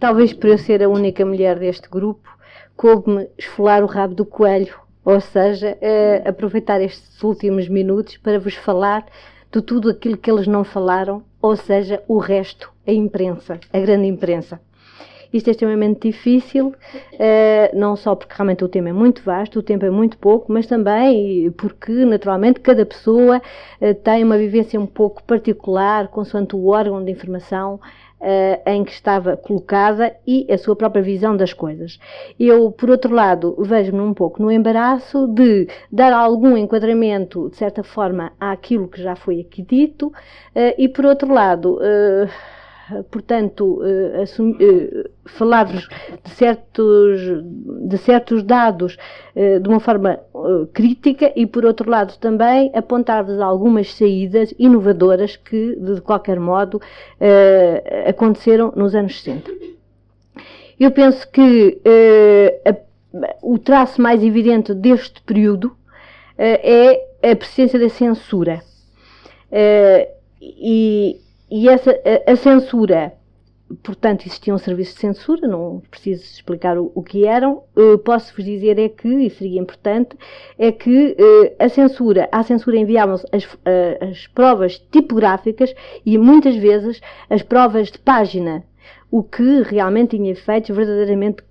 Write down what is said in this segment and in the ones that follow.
talvez por eu ser a única mulher deste grupo, coube-me esfolar o rabo do coelho, ou seja, uh, aproveitar estes últimos minutos para vos falar de tudo aquilo que eles não falaram, ou seja, o resto, a imprensa, a grande imprensa. Isto é extremamente difícil, uh, não só porque realmente o tema é muito vasto, o tempo é muito pouco, mas também porque, naturalmente, cada pessoa uh, tem uma vivência um pouco particular, consoante o órgão de informação Uh, em que estava colocada e a sua própria visão das coisas. Eu, por outro lado, vejo-me um pouco no embaraço de dar algum enquadramento, de certa forma, àquilo que já foi aqui dito, uh, e, por outro lado, uh, portanto, eh, eh, falar-vos de certos, de certos dados eh, de uma forma crítica e, por outro lado, também apontar-vos algumas saídas inovadoras que, de qualquer modo, aconteceram nos anos 60. Eu penso que o traço mais evidente deste período é a presença da censura. e e essa, a, a, censura, portanto, existiam serviços de censura, não preciso explicar o, o que eram. Uh, Posso-vos dizer é que, e seria importante, é que uh, a censura, à censura enviavam-se as, uh, as provas tipográficas e muitas vezes as provas de página o que realmente tinha efeitos verdadeiramente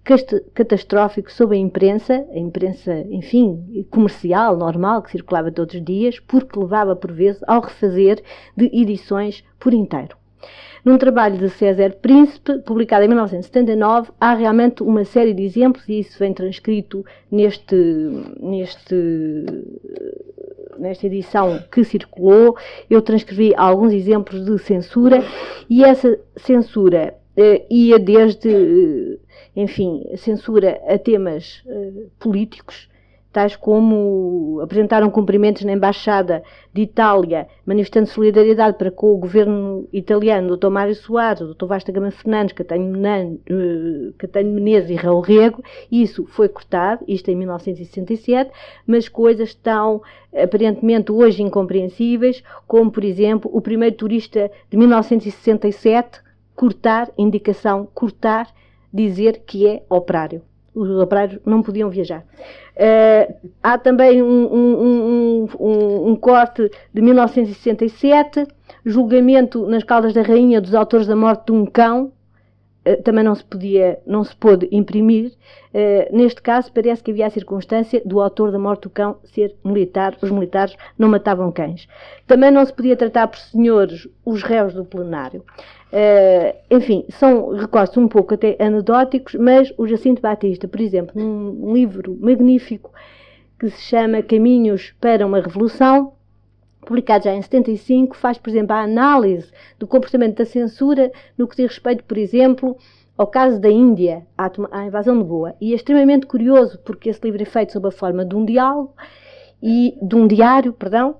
catastróficos sobre a imprensa, a imprensa, enfim, comercial, normal, que circulava todos os dias, porque levava por vezes ao refazer de edições por inteiro. Num trabalho de César Príncipe, publicado em 1979, há realmente uma série de exemplos, e isso vem transcrito neste, neste, nesta edição que circulou. Eu transcrevi alguns exemplos de censura, e essa censura ia desde, uh, enfim, censura a temas uh, políticos, tais como apresentaram cumprimentos na Embaixada de Itália, manifestando solidariedade para com o governo italiano, Dr. Mário Soares, Dr. Vasta Gama Fernandes, Catanho Menezes e Raul Rego, isso foi cortado, isto em 1967, mas coisas tão aparentemente hoje incompreensíveis, como, por exemplo, o primeiro turista de 1967 cortar, indicação, cortar, dizer que é operário. Os operários não podiam viajar. Uh, há também um, um, um, um, corte de 1967, julgamento nas Caldas da Rainha dos autores da morte de um cão, também não se podia, não se pôde imprimir. Uh, neste caso, parece que havia a circunstância do autor da morte do cão ser militar. Os militares não matavam cães. Também não se podia tratar por senhores os réus do plenário. Uh, enfim, são recortes um pouco até anedóticos, mas o Jacinto Batista, por exemplo, num livro magnífico que se chama Caminhos para uma Revolução, publicado já em 75, faz, por exemplo, a análise do comportamento da censura no que diz respeito, por exemplo, ao caso da Índia, à, invasão de Goa. E é extremamente curioso porque esse livro é feito sob a forma de um diálogo e de um diário, perdão,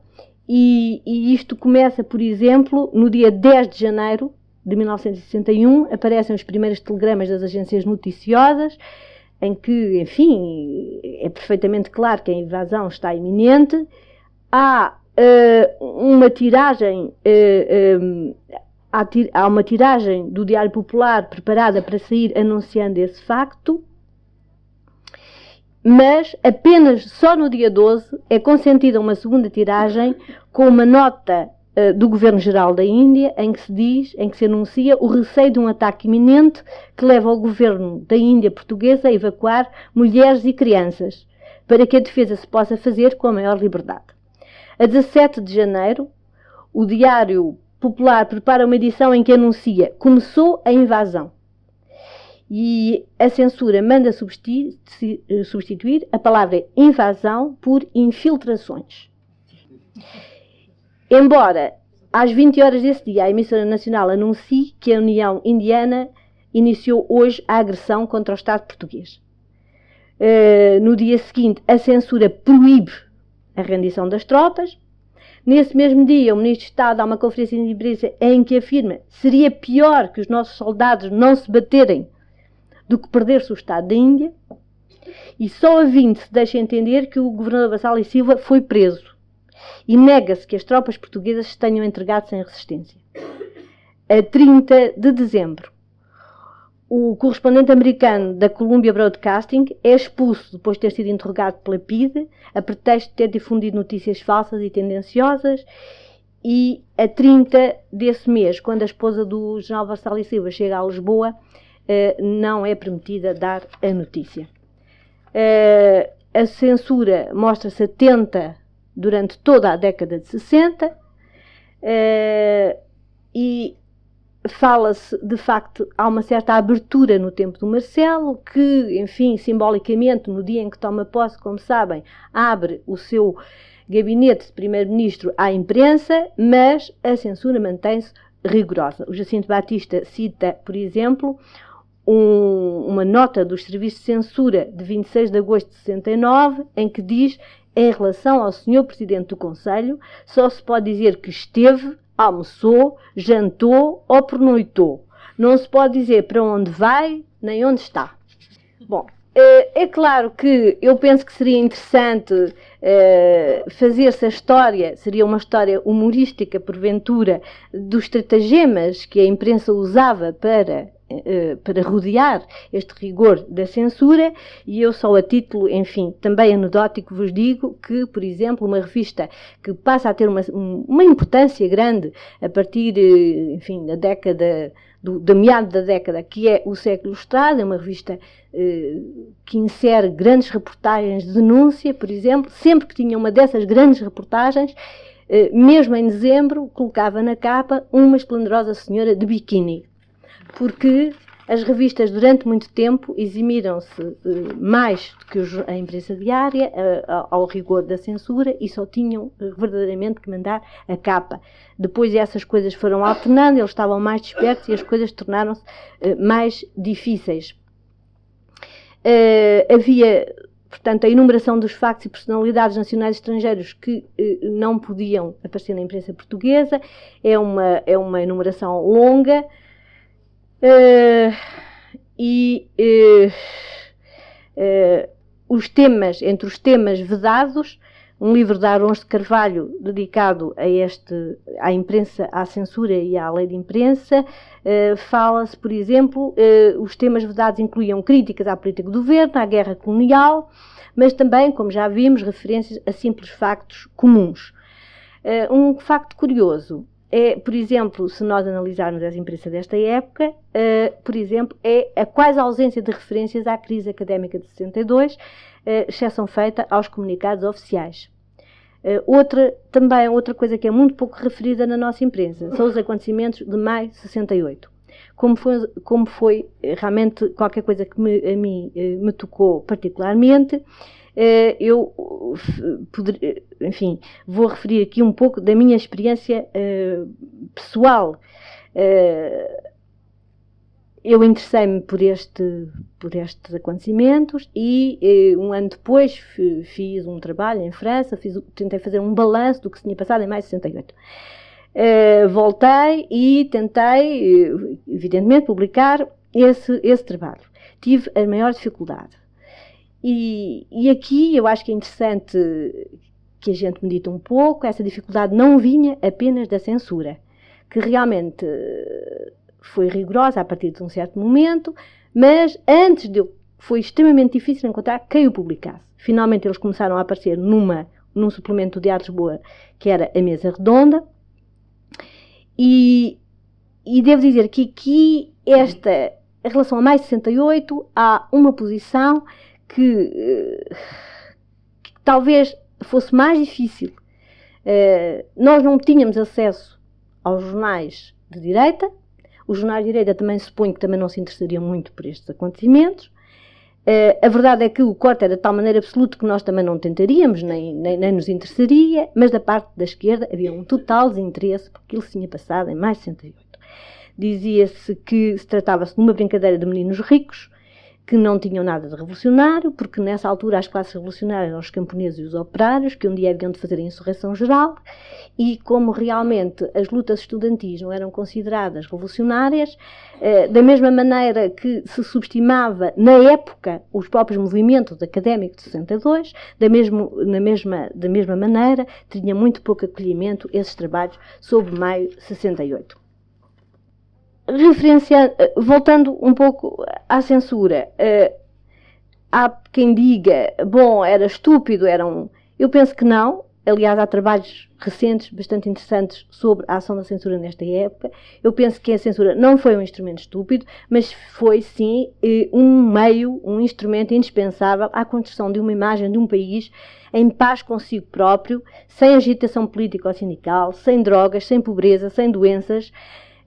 e, e isto começa, por exemplo, no dia 10 de janeiro de 1961, aparecem os primeiros telegramas das agências noticiosas, em que, enfim, é perfeitamente claro que a invasão está iminente. Há uma tiragem, uh, há, há uma tiragem do Diário Popular preparada para sair anunciando esse facto, mas apenas só no dia 12 é consentida uma segunda tiragem com uma nota do Governo-Geral da Índia em que se diz, em que se anuncia o receio de um ataque iminente que leva o Governo da Índia portuguesa a evacuar mulheres e crianças para que a defesa se possa fazer com a maior liberdade. A 17 de janeiro, o Diário Popular prepara uma edição em que anuncia começou a invasão. E a censura manda substituir a palavra invasão por infiltrações. Embora às 20 horas desse dia a emissora nacional anuncie que a União Indiana iniciou hoje a agressão contra o Estado português. Uh, no dia seguinte, a censura proíbe a rendição das tropas. Nesse mesmo dia, o Ministro de Estado dá uma conferência de imprensa em que afirma seria pior que os nossos soldados não se baterem do que perder-se o Estado da Índia. E só a 20 se deixa entender que o governador Vassal e Silva foi preso. E nega-se que as tropas portuguesas se tenham entregado sem resistência. A 30 de dezembro, o correspondente americano da Columbia Broadcasting é expulso depois de ter sido interrogado pela PIDE, a pretexto de ter difundido notícias falsas e tendenciosas. E a 30 desse mês, quando a esposa do general Vassal Silva chega a Lisboa, eh, não é permitida dar a notícia. Eh, a censura mostra-se atenta durante toda a década de 60 e fala-se, de facto, há uma certa abertura no tempo do Marcelo, que, enfim, simbolicamente, no dia em que toma posse, como sabem, abre o seu gabinete de primeiro-ministro à imprensa, mas a censura mantém-se rigorosa. O Jacinto Batista cita, por exemplo, um, uma nota dos serviços de censura de 26 de agosto de 69, em que diz, em relação ao senhor Presidente do Conselho, só se pode dizer que esteve almoçou, jantou ou pernoitou. Não se pode dizer para onde vai nem onde está. Bom, eh, é claro que eu penso que seria interessante eh, fazer-se a história, seria uma história humorística, porventura, dos estratagemas que a imprensa usava para para rodear este rigor da censura, e eu só a título, enfim, também anedótico vos digo que, por exemplo, uma revista que passa a ter uma, uma importância grande a partir, eh, enfim, da década, do, da da década, que é o Século Ilustrado, é uma revista eh, que insere grandes reportagens de denúncia, por exemplo, sempre que tinha uma dessas grandes reportagens, eh, mesmo em dezembro, colocava na capa uma esplendorosa senhora de biquíni porque as revistas durante muito tempo eximiram-se uh, mais do que a imprensa diária uh, ao rigor da censura e só tinham uh, verdadeiramente que mandar a capa. Depois essas coisas foram alternando, eles estavam mais despertos e as coisas tornaram-se mais difíceis. havia, portanto, a enumeração dos factos e personalidades nacionais e estrangeiros que não podiam aparecer na imprensa portuguesa. É uma, é uma enumeração longa. Uh, e uh, os temas, entre os temas vedados, um livro de Arons de Carvalho dedicado a este, à imprensa, à censura e à lei de imprensa, fala-se, por exemplo, os temas vedados incluíam críticas à política do governo, à guerra colonial, mas também, como já vimos, referências a simples factos comuns. um facto curioso é, por exemplo, se nós analisarmos as imprensa desta época, uh, por exemplo, é a quase ausência de referências à crise académica de 62, uh, eh, exceção feita aos comunicados oficiais. Uh, outra, também outra coisa que é muito pouco referida na nossa imprensa são os acontecimentos de maio de 68. Como foi, como foi realmente qualquer coisa que me, a mim me tocou particularmente, eu, poder, enfim, vou referir aqui um pouco da minha experiência eh, pessoal. Eh, eu interessei-me por, este, por estes acontecimentos e um ano depois fiz um trabalho em França, fiz, tentei fazer um balanço do que se tinha passado em maio de 68. Uh, voltei e tentei, evidentemente, publicar esse, esse trabalho. Tive a maior dificuldade. E, e aqui eu acho que é interessante que a gente medite um pouco, essa dificuldade não vinha apenas da censura, que realmente foi rigorosa a partir de um certo momento, mas antes de foi extremamente difícil encontrar quem o publicasse. Finalmente eles começaram a aparecer numa, num suplemento de Arte Lisboa, que era a Mesa Redonda, e, e devo dizer que aqui, esta, em relação a mais 68, há uma posição que, eh, que talvez fosse mais difícil. Uh, nós não tínhamos acesso aos jornais de direita, os jornais de direita também suponho que também não se interessariam muito por estes acontecimentos. Uh, a verdade é que o corte era de tal maneira absoluta que nós também não tentaríamos, nem, nem, nem nos interessaria, mas da parte da esquerda havia um total desinteresse porque aquilo se tinha passado em mais de 68. Dizia-se que se tratava-se de uma brincadeira de meninos ricos, que não tinham nada de revolucionário, porque nessa altura as classes revolucionárias eram os camponeses e os operários, que um dia haviam de fazer a insurreição geral, e como realmente as lutas estudantis não eram consideradas revolucionárias, eh, da mesma maneira que se subestimava na época os próprios movimentos académicos de 62, da, mesmo, na mesma, da mesma maneira tinha muito pouco acolhimento esses trabalhos sobre maio de 68. Referenciando, voltando um pouco à censura, há quem diga, bom, era estúpido, era um. Eu penso que não. Aliás, há trabalhos recentes bastante interessantes sobre a ação da censura nesta época. Eu penso que a censura não foi um instrumento estúpido, mas foi sim eh, um meio, um instrumento indispensável à construção de uma imagem de um país em paz consigo próprio, sem agitação política ou sindical, sem drogas, sem pobreza, sem doenças,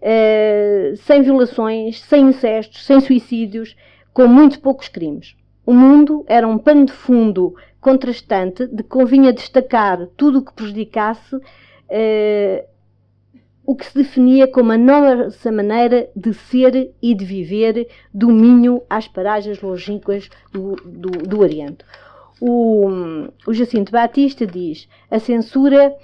eh, sem violações, sem incestos, sem suicídios, com muito poucos crimes. O mundo era um pano de fundo contrastante de que convinha destacar tudo o que prejudicasse eh, o que se definia como a nossa maneira de ser e de viver do Minho às paragens longínquas do, do, do Oriente. O, o Jacinto Batista diz: a censura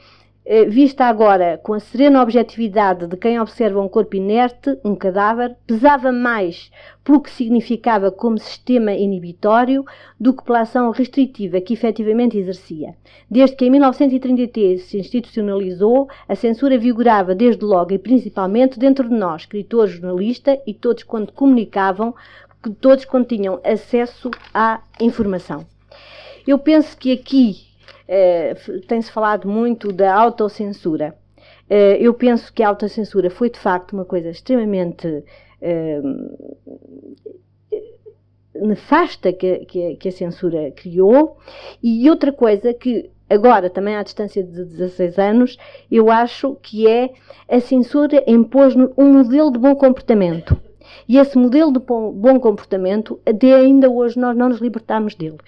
vista agora com a serena objetividade de quem observa um corpo inerte, um cadáver, pesava mais pelo que significava como sistema inibitório do que pela ação restritiva que efetivamente exercia. Desde que em 1933 se institucionalizou, a censura vigorava desde logo e principalmente dentro de nós, escritor, jornalista e todos quando comunicavam, todos quando tinham acesso à informação. Eu penso que aqui eh, tem-se falado muito da autocensura. Uh, eu penso que a autocensura foi de facto uma coisa extremamente uh, nefasta que, que, que, a censura criou, e outra coisa que agora, também à distância de 16 anos, eu acho que é a censura impôs um modelo de bom comportamento. E esse modelo de bom comportamento, até ainda hoje nós não nos libertamos dele.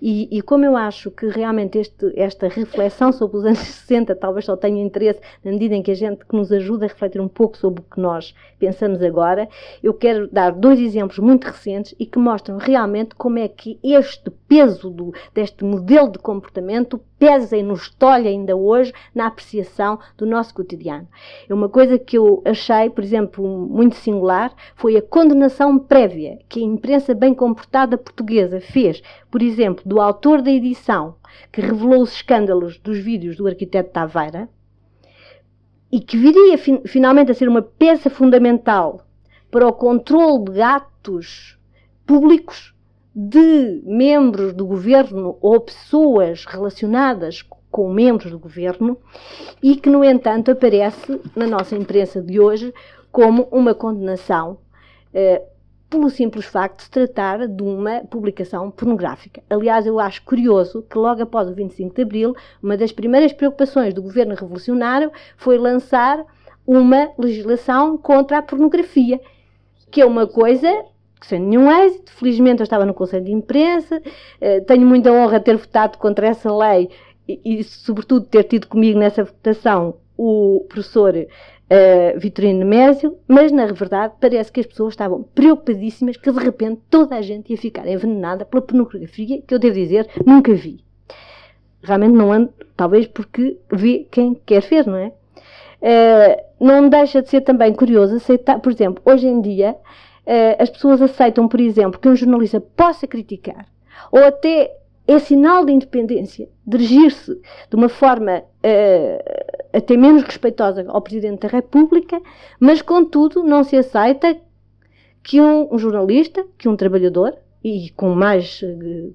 E, e como eu acho que realmente este, esta reflexão sobre os anos 60 talvez só tenha interesse na medida em que a gente que nos ajuda a refletir um pouco sobre o que nós pensamos agora, eu quero dar dois exemplos muito recentes e que mostram realmente como é que este peso do, deste modelo de comportamento pesa e nos tolha ainda hoje na apreciação do nosso cotidiano. É uma coisa que eu achei, por exemplo, muito singular, foi a condenação prévia que a imprensa bem comportada portuguesa fez, por exemplo, do autor da edição que revelou os escândalos dos vídeos do arquiteto Taveira e que viria fin finalmente a ser uma peça fundamental para o controle de atos públicos de membros do governo ou pessoas relacionadas com membros do governo e que, no entanto, aparece na nossa imprensa de hoje como uma condenação eh, pelo simples facto de se tratar de uma publicação pornográfica. Aliás, eu acho curioso que logo após o 25 de Abril, uma das primeiras preocupações do governo revolucionário foi lançar uma legislação contra a pornografia, que é uma coisa sem nenhum êxito. Felizmente eu estava no Conselho de Imprensa, eh, tenho muita honra de ter votado contra essa lei e, e sobretudo, ter tido comigo nessa votação o professor uh, Vitorino Mésio, mas na verdade parece que as pessoas estavam preocupadíssimas que de repente toda a gente ia ficar envenenada pela pornografia que eu devo dizer nunca vi. Realmente não ando, talvez porque vê quem quer ver, não é? Uh, não deixa de ser também curioso aceitar, por exemplo, hoje em dia as pessoas aceitam, por exemplo, que um jornalista possa criticar ou até é sinal de independência dirigir-se de uma forma uh, até menos respeitosa ao Presidente da República, mas contudo não se aceita que um, um jornalista, que um trabalhador, e com mais,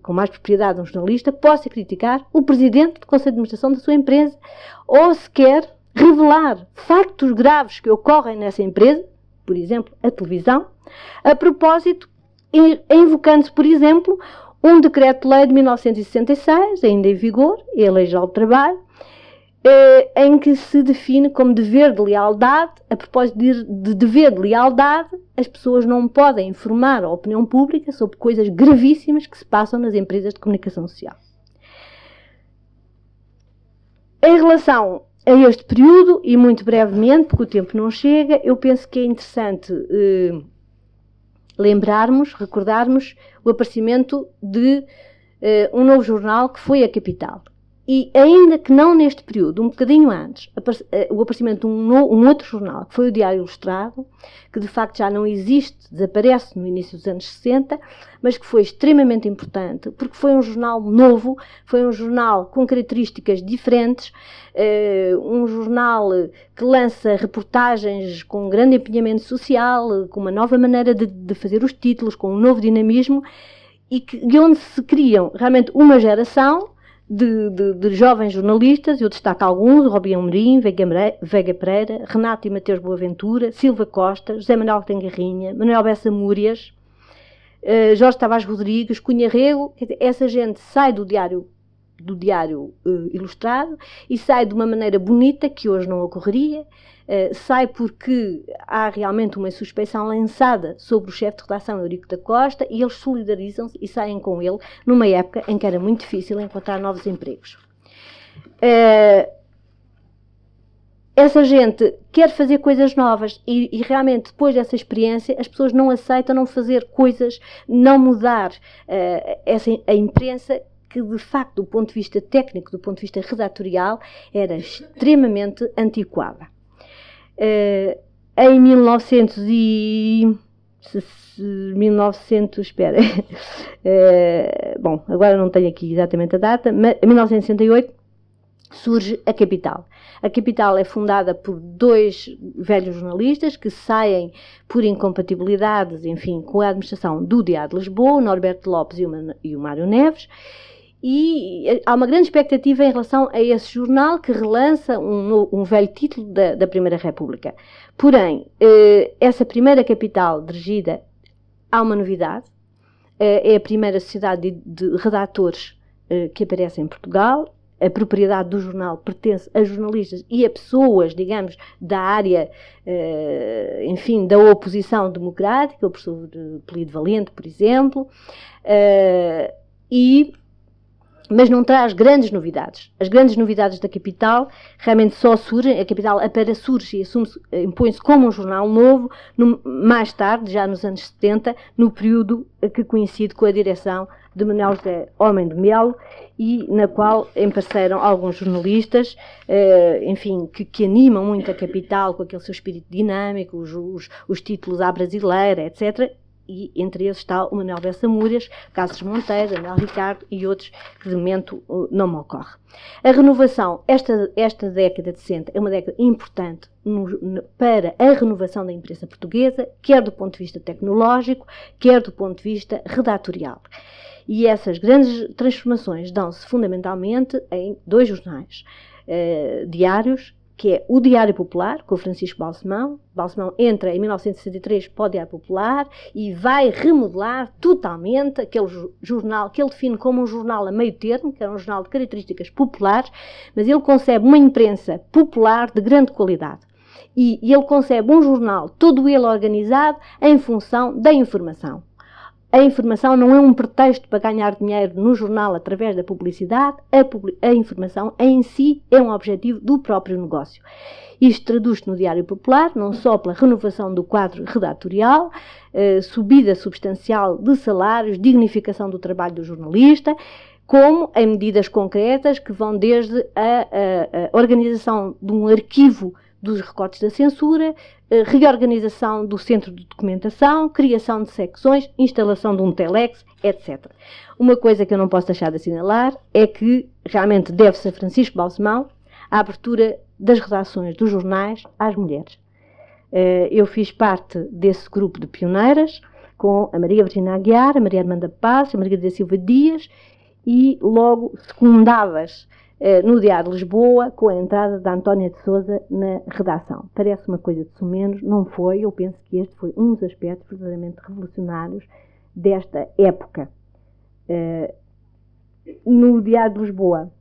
com mais propriedade um jornalista, possa criticar o Presidente do Conselho de Administração da sua empresa ou sequer revelar factos graves que ocorrem nessa empresa, por exemplo, a televisão, a propósito, invocando-se, por exemplo, um decreto-lei de 1966, ainda em vigor, é a Lei Geral do Trabalho, eh, em que se define como dever de lealdade, a propósito de dever de lealdade, as pessoas não podem informar a opinião pública sobre coisas gravíssimas que se passam nas empresas de comunicação social. Em relação a este período, e muito brevemente, porque o tempo não chega, eu penso que é interessante eh, lembrarmos, recordarmos o aparecimento de eh, um novo jornal que foi a Capital. E ainda que não neste período, um bocadinho antes, eh, o aparecimento de um, um, outro jornal, que foi o Diário Ilustrado, que de facto já não existe, desaparece no início dos anos 60, mas que foi extremamente importante, porque foi um jornal novo, foi um jornal com características diferentes, uh, um jornal que lança reportagens com um grande empenhamento social, com uma nova maneira de, de fazer os títulos, com um novo dinamismo, e, que, e onde se criam realmente uma geração de, de, de, jovens jornalistas, eu destaco alguns, Robin Amorim, Vega, Vega Pereira, Renato e Mateus Boaventura, Silva Costa, José Manuel Tengarrinha, Manuel Bessa Múrias, uh, Jorge Tavares Rodrigues, Cunha Rego, essa gente sai do diário do diário uh, ilustrado e sai de uma maneira bonita que hoje não ocorreria, Uh, sai porque há realmente uma suspeição lançada sobre o chefe de redação Eurico da Costa e eles solidarizam-se e saem com ele numa época em que era muito difícil encontrar novos empregos. Uh, essa gente quer fazer coisas novas e, e, realmente depois dessa experiência as pessoas não aceitam não fazer coisas, não mudar uh, essa, a imprensa que de facto do ponto de vista técnico, do ponto de vista redatorial, era extremamente antiquada. Uh, em 1900 e... 1900, espera, uh, bom, agora não tenho aqui exatamente a data, mas em 1968 surge a Capital. A Capital é fundada por dois velhos jornalistas que saem por incompatibilidades, enfim, com a administração do Diário de Lisboa, Norberto Lopes e o Mário Neves, e eh, há uma grande expectativa em relação a esse jornal que relança um, um velho título da, da, Primeira República. Porém, eh, essa primeira capital dirigida há uma novidade, eh, é a primeira sociedade de, de redatores que aparece em Portugal. A propriedade do jornal pertence a jornalistas e a pessoas, digamos, da área, enfim, da oposição democrática, o professor Polido Valente, por exemplo, e mas não traz grandes novidades. As grandes novidades da capital realmente só surgem, a capital apenas surge e impõe-se como um jornal novo, no, mais tarde, já nos anos 70, no período que coincide com a direção de Manuel José Homem de Melo e na qual emparceram alguns jornalistas, eh, enfim, que, que, animam muito a capital com aquele seu espírito dinâmico, os, os, os títulos à brasileira, etc e entre eles está o Manuel Bessa Múrias, Carlos Monteiro, Manuel Ricardo e outros que de momento uh, não me ocorre. A renovação, esta, esta década de 60 é uma década importante no, para a renovação da imprensa portuguesa, quer do ponto de vista tecnológico, quer do ponto de vista redatorial. E essas grandes transformações dão-se fundamentalmente em dois jornais uh, diários que é o Diário Popular, com o Francisco Balsemão. Balsemão entra em 1963 para o Diário Popular e vai remodelar totalmente aquele jornal que ele define como um jornal a meio termo, que era um jornal de características populares, mas ele concebe uma imprensa popular de grande qualidade. E, e ele concebe um jornal todo ele organizado em função da informação. A informação não é um pretexto para ganhar dinheiro no jornal através da publicidade, a, a informação em si é um objetivo do próprio negócio. Isto traduz-se no Diário Popular, não só pela renovação do quadro redatorial, eh, subida substancial de salários, dignificação do trabalho do jornalista, como em medidas concretas que vão desde a, a, a organização de um arquivo dos recortes da censura, reorganização do centro de documentação, criação de secções, instalação de um telex, etc. Uma coisa que eu não posso deixar de assinalar é que realmente deve-se a Francisco Balsemão a abertura das redações dos jornais às mulheres. Eh, eu fiz parte desse grupo de pioneiras com a Maria Virginia Aguiar, a Maria Armanda Paz, a Margarida Silva Dias e logo secundadas eh, no Diário de Lisboa, com a entrada da Antónia de Souza na redação. Parece uma coisa de sumenos, não foi. Eu penso que este foi um dos aspectos verdadeiramente revolucionários desta época. Eh, no Diário de Lisboa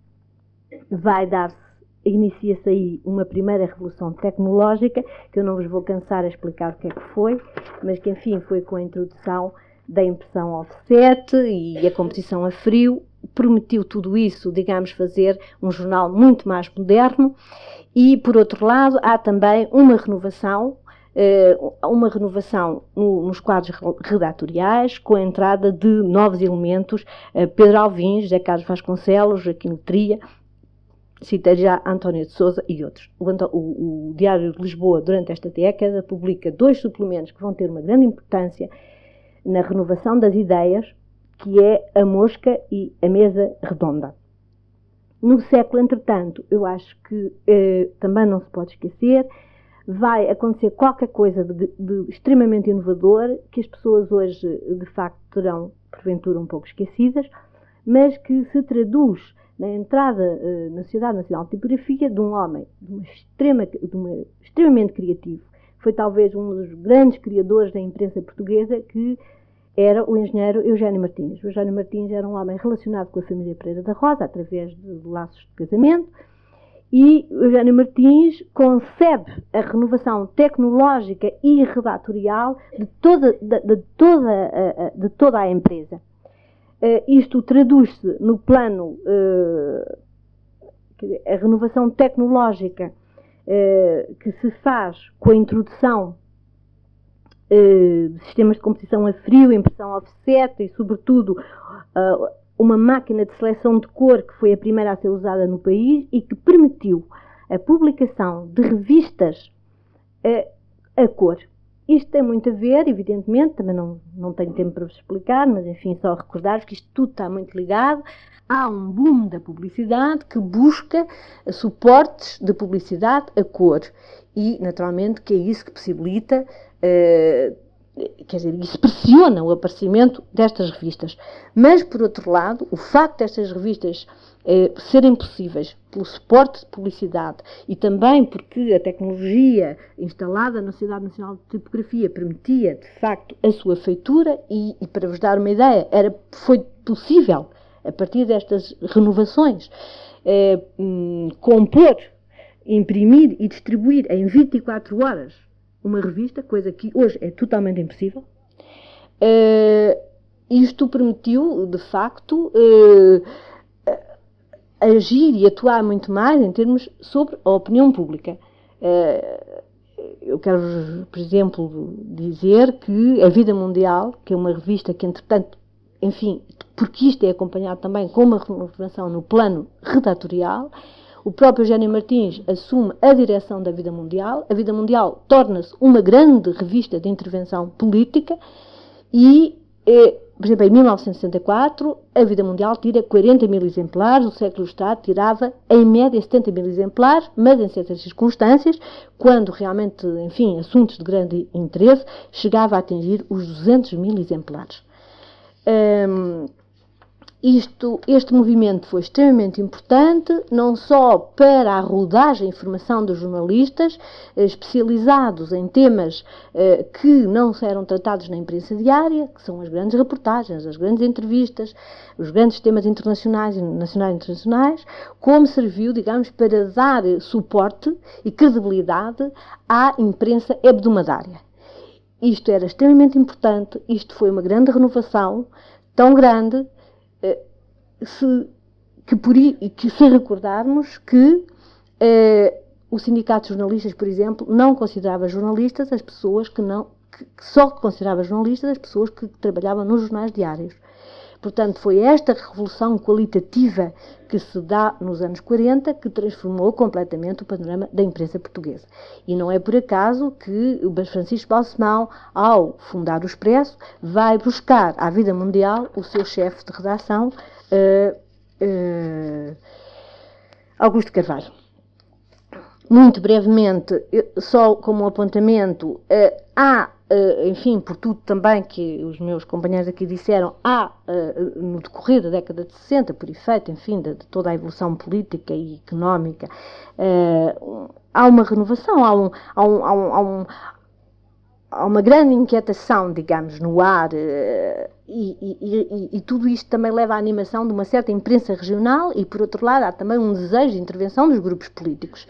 vai dar-se, inicia-se aí uma primeira revolução tecnológica, que eu não vos vou cansar a explicar o que é que foi, mas que enfim foi com a introdução da impressão offset e a composição a frio, permitiu tudo isso, digamos, fazer um jornal muito mais moderno. E, por outro lado, há também uma renovação, eh, uma renovação nos quadros redatoriais, com a entrada de novos elementos, eh, Pedro Alvins, José Carlos Vasconcelos, Joaquim Tria, citei já António de Souza e outros. O, o, o, Diário de Lisboa, durante esta década, publica dois suplementos que vão ter uma grande importância na renovação das ideias, que é a mosca e a mesa redonda. No século, entretanto, eu acho que eh, também não se pode esquecer, vai acontecer qualquer coisa de, de, extremamente inovador que as pessoas hoje, de facto, terão, porventura, um pouco esquecidas, mas que se traduz na entrada eh, na Sociedade Nacional de Tipografia de um homem de uma extrema, de uma, extremamente criativo. Foi talvez um dos grandes criadores da imprensa portuguesa que era o engenheiro Eugênio Martins. O Eugênio Martins era um homem relacionado com a família Pereira da Rosa, através de laços de casamento, e Eugênio Martins concebe a renovação tecnológica e redatorial de toda, de, de toda, de toda a empresa. Uh, isto traduz-se no plano, a renovação tecnológica que se faz com a introdução eh, de sistemas de composição a frio, impressão offset e, sobretudo, uh, uma máquina de seleção de cor que foi a primeira a ser usada no país e que permitiu a publicação de revistas uh, a cor. Isto tem muito a ver, evidentemente, também não, não tenho tempo para vos explicar, mas enfim, só recordar que isto tudo está muito ligado. Há um boom da publicidade que busca suportes de publicidade a cor e, naturalmente, que é isso que possibilita eh, quer dizer, isso pressiona o aparecimento destas revistas. Mas, por outro lado, o facto destas revistas eh, serem possíveis pelo suporte de publicidade e também porque a tecnologia instalada na Sociedade Nacional de Tipografia permitia, de facto, a sua feitura e, e para vos dar uma ideia, era, foi possível, a partir destas renovações, eh, hum, compor, imprimir e distribuir em 24 horas uma revista, coisa que hoje é totalmente impossível. Uh, isto permitiu, de facto, uh, agir e atuar muito mais em termos sobre a opinião pública. Uh, eu quero, por exemplo, dizer que a Vida Mundial, que é uma revista que, entretanto, enfim, porque isto é acompanhado também com uma renovação no plano redatorial, o próprio Eugênio Martins assume a direção da Vida Mundial. A Vida Mundial torna-se uma grande revista de intervenção política e, eh, por exemplo, em 1964, a Vida Mundial tira 40 mil exemplares, o século Estado tirava em média 70 mil exemplares, mas em certas circunstâncias, quando realmente, enfim, assuntos de grande interesse, chegava a atingir os 200 mil exemplares. Um, isto, este movimento foi extremamente importante, não só para a rodagem e formação dos jornalistas eh, especializados em temas eh, que não eram tratados na imprensa diária, que são as grandes reportagens, as grandes entrevistas, os grandes temas internacionais, nacionais e internacionais, como serviu, digamos, para dar suporte e credibilidade à imprensa hebdomadária. Isto era extremamente importante, isto foi uma grande renovação, tão grande se, que, por, que se recordarmos que eh, o Sindicato de Jornalistas, por exemplo, não considerava jornalistas as pessoas que não que só considerava jornalistas as pessoas que trabalhavam nos jornais diários. Portanto, foi esta revolução qualitativa que se dá nos anos 40 que transformou completamente o panorama da imprensa portuguesa. E não é por acaso que o Francisco Balsemão, ao fundar o Expresso, vai buscar à vida mundial o seu chefe de redação, uh, uh, Augusto Carvalho. Muito brevemente, só como apontamento, uh, há enfim, por tudo também que os meus companheiros aqui disseram, há, uh, no decorrer da década de 60, por efeito, enfim, de, de toda a evolução política e económica, uh, há uma renovação, há, um, há, um, há, um, há, um, há uma grande inquietação, digamos, no ar, e, e, e, e, tudo isto também leva à animação de uma certa imprensa regional, e, por outro lado, há também um desejo de intervenção dos grupos políticos.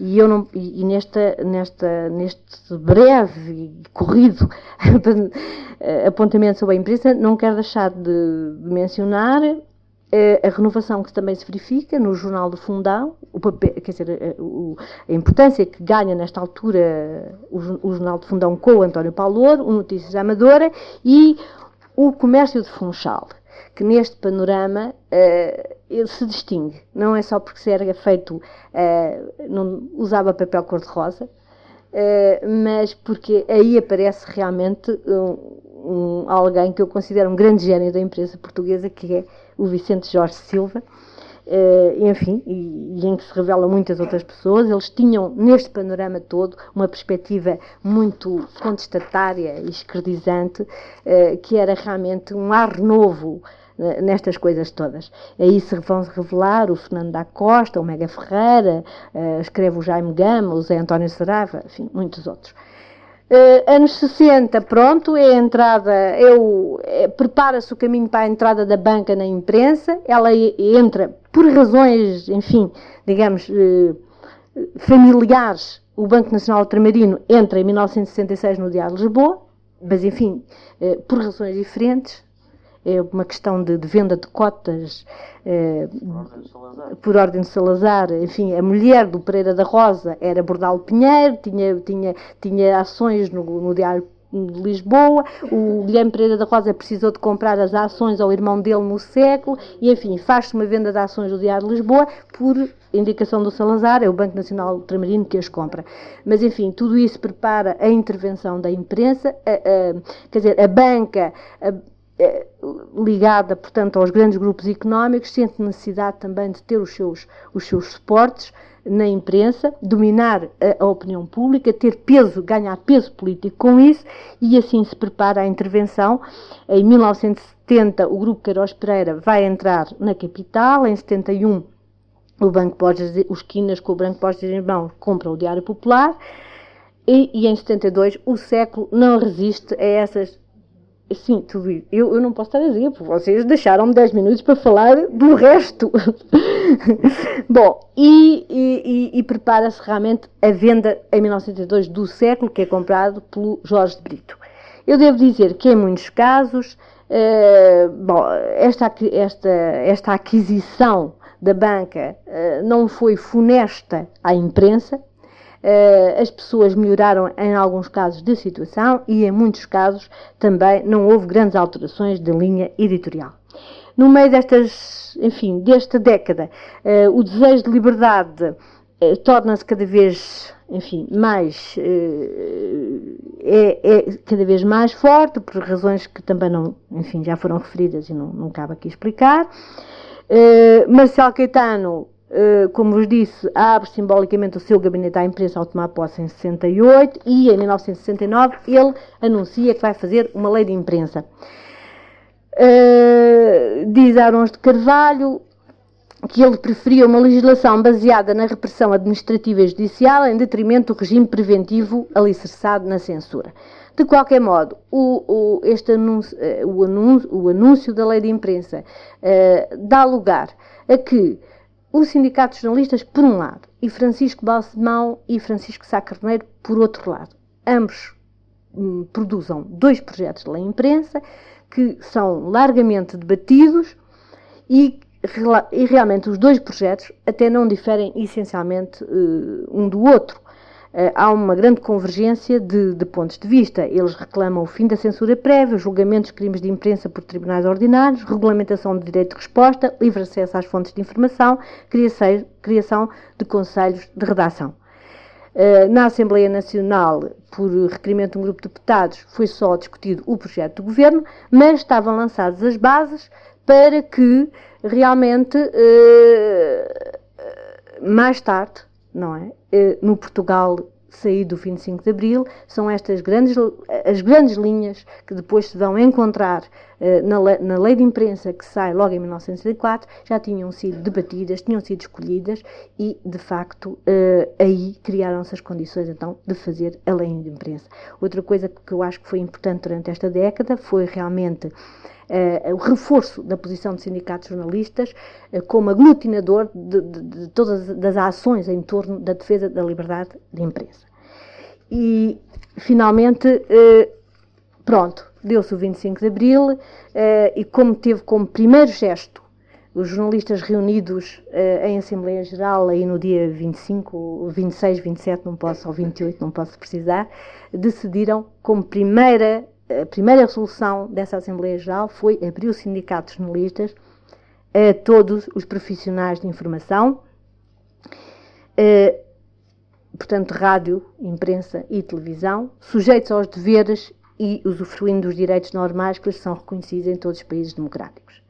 E, eu não, e, nesta, nesta, neste breve e corrido apontamento sobre a imprensa, não quero deixar de, de mencionar eh, a renovação que também se verifica no Jornal do Fundão, o papel, quer dizer, a, a, importância que ganha nesta altura o, o Jornal do Fundão com o António Paulo Ouro, o Notícias Amadora e o Comércio de Funchal. Que neste panorama uh, ele se distingue. Não é só porque se era feito, uh, não usava papel cor-de-rosa, uh, mas porque aí aparece realmente um, um, alguém que eu considero um grande gênio da empresa portuguesa, que é o Vicente Jorge Silva, enfim, e, e, em que se revelam muitas outras pessoas, eles tinham neste panorama todo uma perspectiva muito contestatária e escredizante, uh, que era realmente um ar novo nestas coisas todas. Aí se vão revelar o Fernando da Costa, o Mega Ferreira, escreve o Jaime Gama, o Zé António Sarava, enfim, muitos outros. Uh, anos 60, pronto, é a entrada, é é, prepara-se o caminho para a entrada da banca na imprensa, ela entra por razões, enfim, digamos, uh, familiares, o Banco Nacional Ultramarino entra em 1966 no Diário de Lisboa, mas enfim, uh, por razões diferentes, é uma questão de, de venda de cotas eh, por ordem de Salazar. Enfim, a mulher do Pereira da Rosa era Bordal Pinheiro, tinha, tinha, tinha ações no, no Diário de Lisboa, o Guilherme Pereira da Rosa precisou de comprar as ações ao irmão dele no século, e enfim, faz-se uma venda de ações do Diário de Lisboa por indicação do Salazar, é o Banco Nacional Ultramarino que as compra. Mas enfim, tudo isso prepara a intervenção da imprensa, a, a, quer dizer, a banca. A, ligada, portanto, aos grandes grupos económicos, sente necessidade também de ter os seus, os seus suportes na imprensa, dominar a, a, opinião pública, ter peso, ganhar peso político com isso, e assim se prepara a intervenção. Em 1970, o Grupo Queiroz Pereira vai entrar na capital, em 71, o Banco Borges, os Quinas com o Banco Borges em mão compram o Diário Popular, e, e em 72 o século não resiste a essas Sim, isso. Eu, eu não posso estar a dizer, porque vocês deixaram-me 10 minutos para falar do resto. Bom, e, e, e prepara-se realmente a venda em 1982 do século, que é comprado pelo Jorge de Brito. Eu devo dizer que em muitos casos, uh, bom, esta, esta, esta aquisição da banca uh, não foi funesta à imprensa, eh, as pessoas melhoraram em alguns casos de situação e em muitos casos também não houve grandes alterações de linha editorial. No meio destas, enfim, desta década, eh, o desejo de liberdade eh, torna-se cada vez, enfim, mais é, é, cada vez mais forte por razões que também não, enfim, já foram referidas e não, não cabe aqui explicar. Marcelo Caetano como vos disse, abre simbolicamente o seu gabinete à imprensa ao tomar posse em 68 e em 1969 ele anuncia que vai fazer uma lei de imprensa. Uh, diz Arons de Carvalho que ele preferia uma legislação baseada na repressão administrativa e judicial em detrimento do regime preventivo alicerçado na censura. De qualquer modo, o, o, este anúncio, eh, o, o anúncio da lei de imprensa uh, dá lugar a que o Sindicato de Jornalistas, por um lado, e Francisco Balsemão e Francisco Sá Carneiro, por outro lado. Ambos hum, produzam dois projetos de lei imprensa que são largamente debatidos e, e, realmente os dois projetos até não diferem essencialmente uh, um do outro. Eh, há uma grande convergência de, de, pontos de vista. Eles reclamam o fim da censura prévia, julgamentos de crimes de imprensa por tribunais ordinários, regulamentação do direito de resposta, livre acesso às fontes de informação, criação, de conselhos de redação. Eh, na Assembleia Nacional, por requerimento de um grupo de deputados, foi só discutido o projeto do governo, mas estavam lançadas as bases para que realmente eh, mais tarde não é? Eh, no Portugal saído do 25 de Abril, são estas grandes, as grandes linhas que depois se vão encontrar uh, na, lei, na, lei de imprensa que sai logo em 1964, já tinham sido debatidas, tinham sido escolhidas e, de facto, uh, aí criaram-se as condições, então, de fazer a lei de imprensa. Outra coisa que eu acho que foi importante durante esta década foi realmente o reforço da posição de sindicatos jornalistas uh, como aglutinador de, de, de, todas as ações em torno da defesa da liberdade de imprensa. E, finalmente, uh, pronto, deu-se o 25 de Abril e como teve como primeiro gesto os jornalistas reunidos uh, em Assembleia Geral aí no dia 25, 26, 27, não posso, ou 28, não posso precisar, decidiram como primeira a primeira resolução dessa Assembleia Geral foi abrir os sindicatos jornalistas a todos os profissionais de informação, eh, portanto, rádio, imprensa e televisão, sujeitos aos deveres e usufruindo dos direitos normais que lhes são reconhecidos em todos os países democráticos.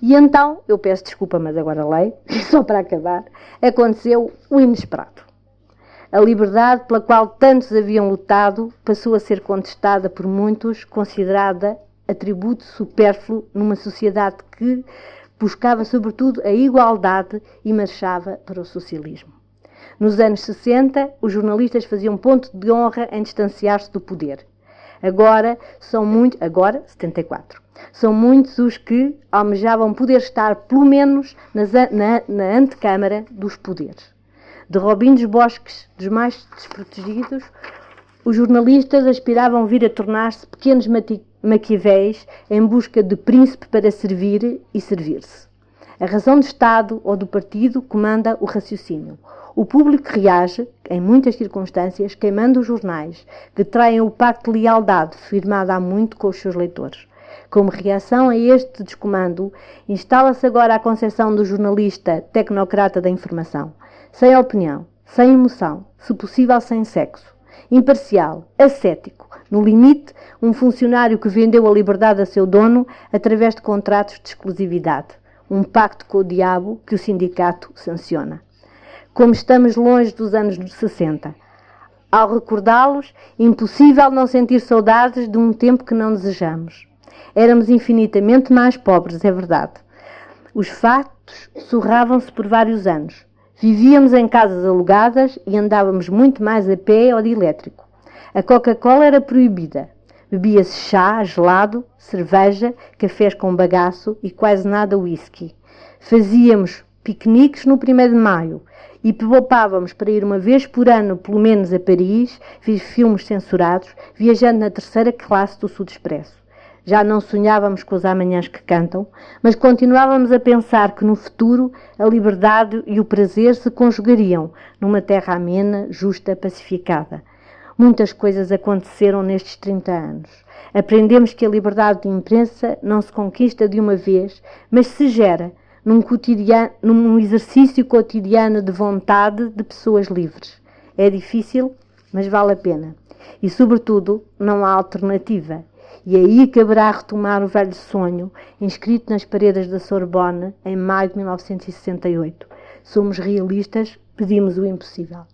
E então, eu peço desculpa, mas agora leio, só para acabar, aconteceu o inesperado. A liberdade pela qual tantos haviam lutado passou a ser contestada por muitos, considerada atributo supérfluo numa sociedade que buscava sobretudo a igualdade e marchava para o socialismo. Nos anos 60, os jornalistas faziam ponto de honra em distanciar-se do poder. Agora são muitos, agora 74. São muitos os que almejavam poder estar pelo menos nas, na, na antecâmara dos poderes. De Robin dos Bosques, dos mais desprotegidos, os jornalistas aspiravam vir a tornar-se pequenos maquiavéis em busca de príncipe para servir e servir-se. A razão do Estado ou do partido comanda o raciocínio. O público reage, em muitas circunstâncias, queimando os jornais, que traem o pacto de lealdade firmado há muito com os seus leitores. Como reação a este descomando, instala-se agora a concepção do jornalista tecnocrata da informação, sem opinião, sem emoção, se possível sem sexo, imparcial, ascético, no limite, um funcionário que vendeu a liberdade a seu dono através de contratos de exclusividade, um pacto com o diabo que o sindicato sanciona como estamos longe dos anos 60. Ao recordá-los, impossível não sentir saudades de um tempo que não desejamos. Éramos infinitamente mais pobres, é verdade. Os fatos surravam-se por vários anos. Vivíamos em casas alugadas e andávamos muito mais a pé ou de elétrico. A Coca-Cola era proibida. Bebia-se chá, gelado, cerveja, cafés com bagaço e quase nada whisky. Fazíamos piqueniques no 1 de maio e poupávamos para ir uma vez por ano, pelo menos, a Paris, ver filmes censurados, viajando na terceira classe do Sud Expresso. Já não sonhávamos com os amanhãs que cantam, mas continuávamos a pensar que no futuro a liberdade e o prazer se conjugariam numa terra amena, justa, pacificada. Muitas coisas aconteceram nestes 30 anos. Aprendemos que a liberdade de imprensa não se conquista de uma vez, mas se gera num, num exercício cotidiano de vontade de pessoas livres. É difícil, mas vale a pena. E, sobretudo, não há alternativa. E aí caberá retomar o velho sonho, inscrito nas paredes da Sorbonne em maio de 1968. Somos realistas, pedimos o impossível.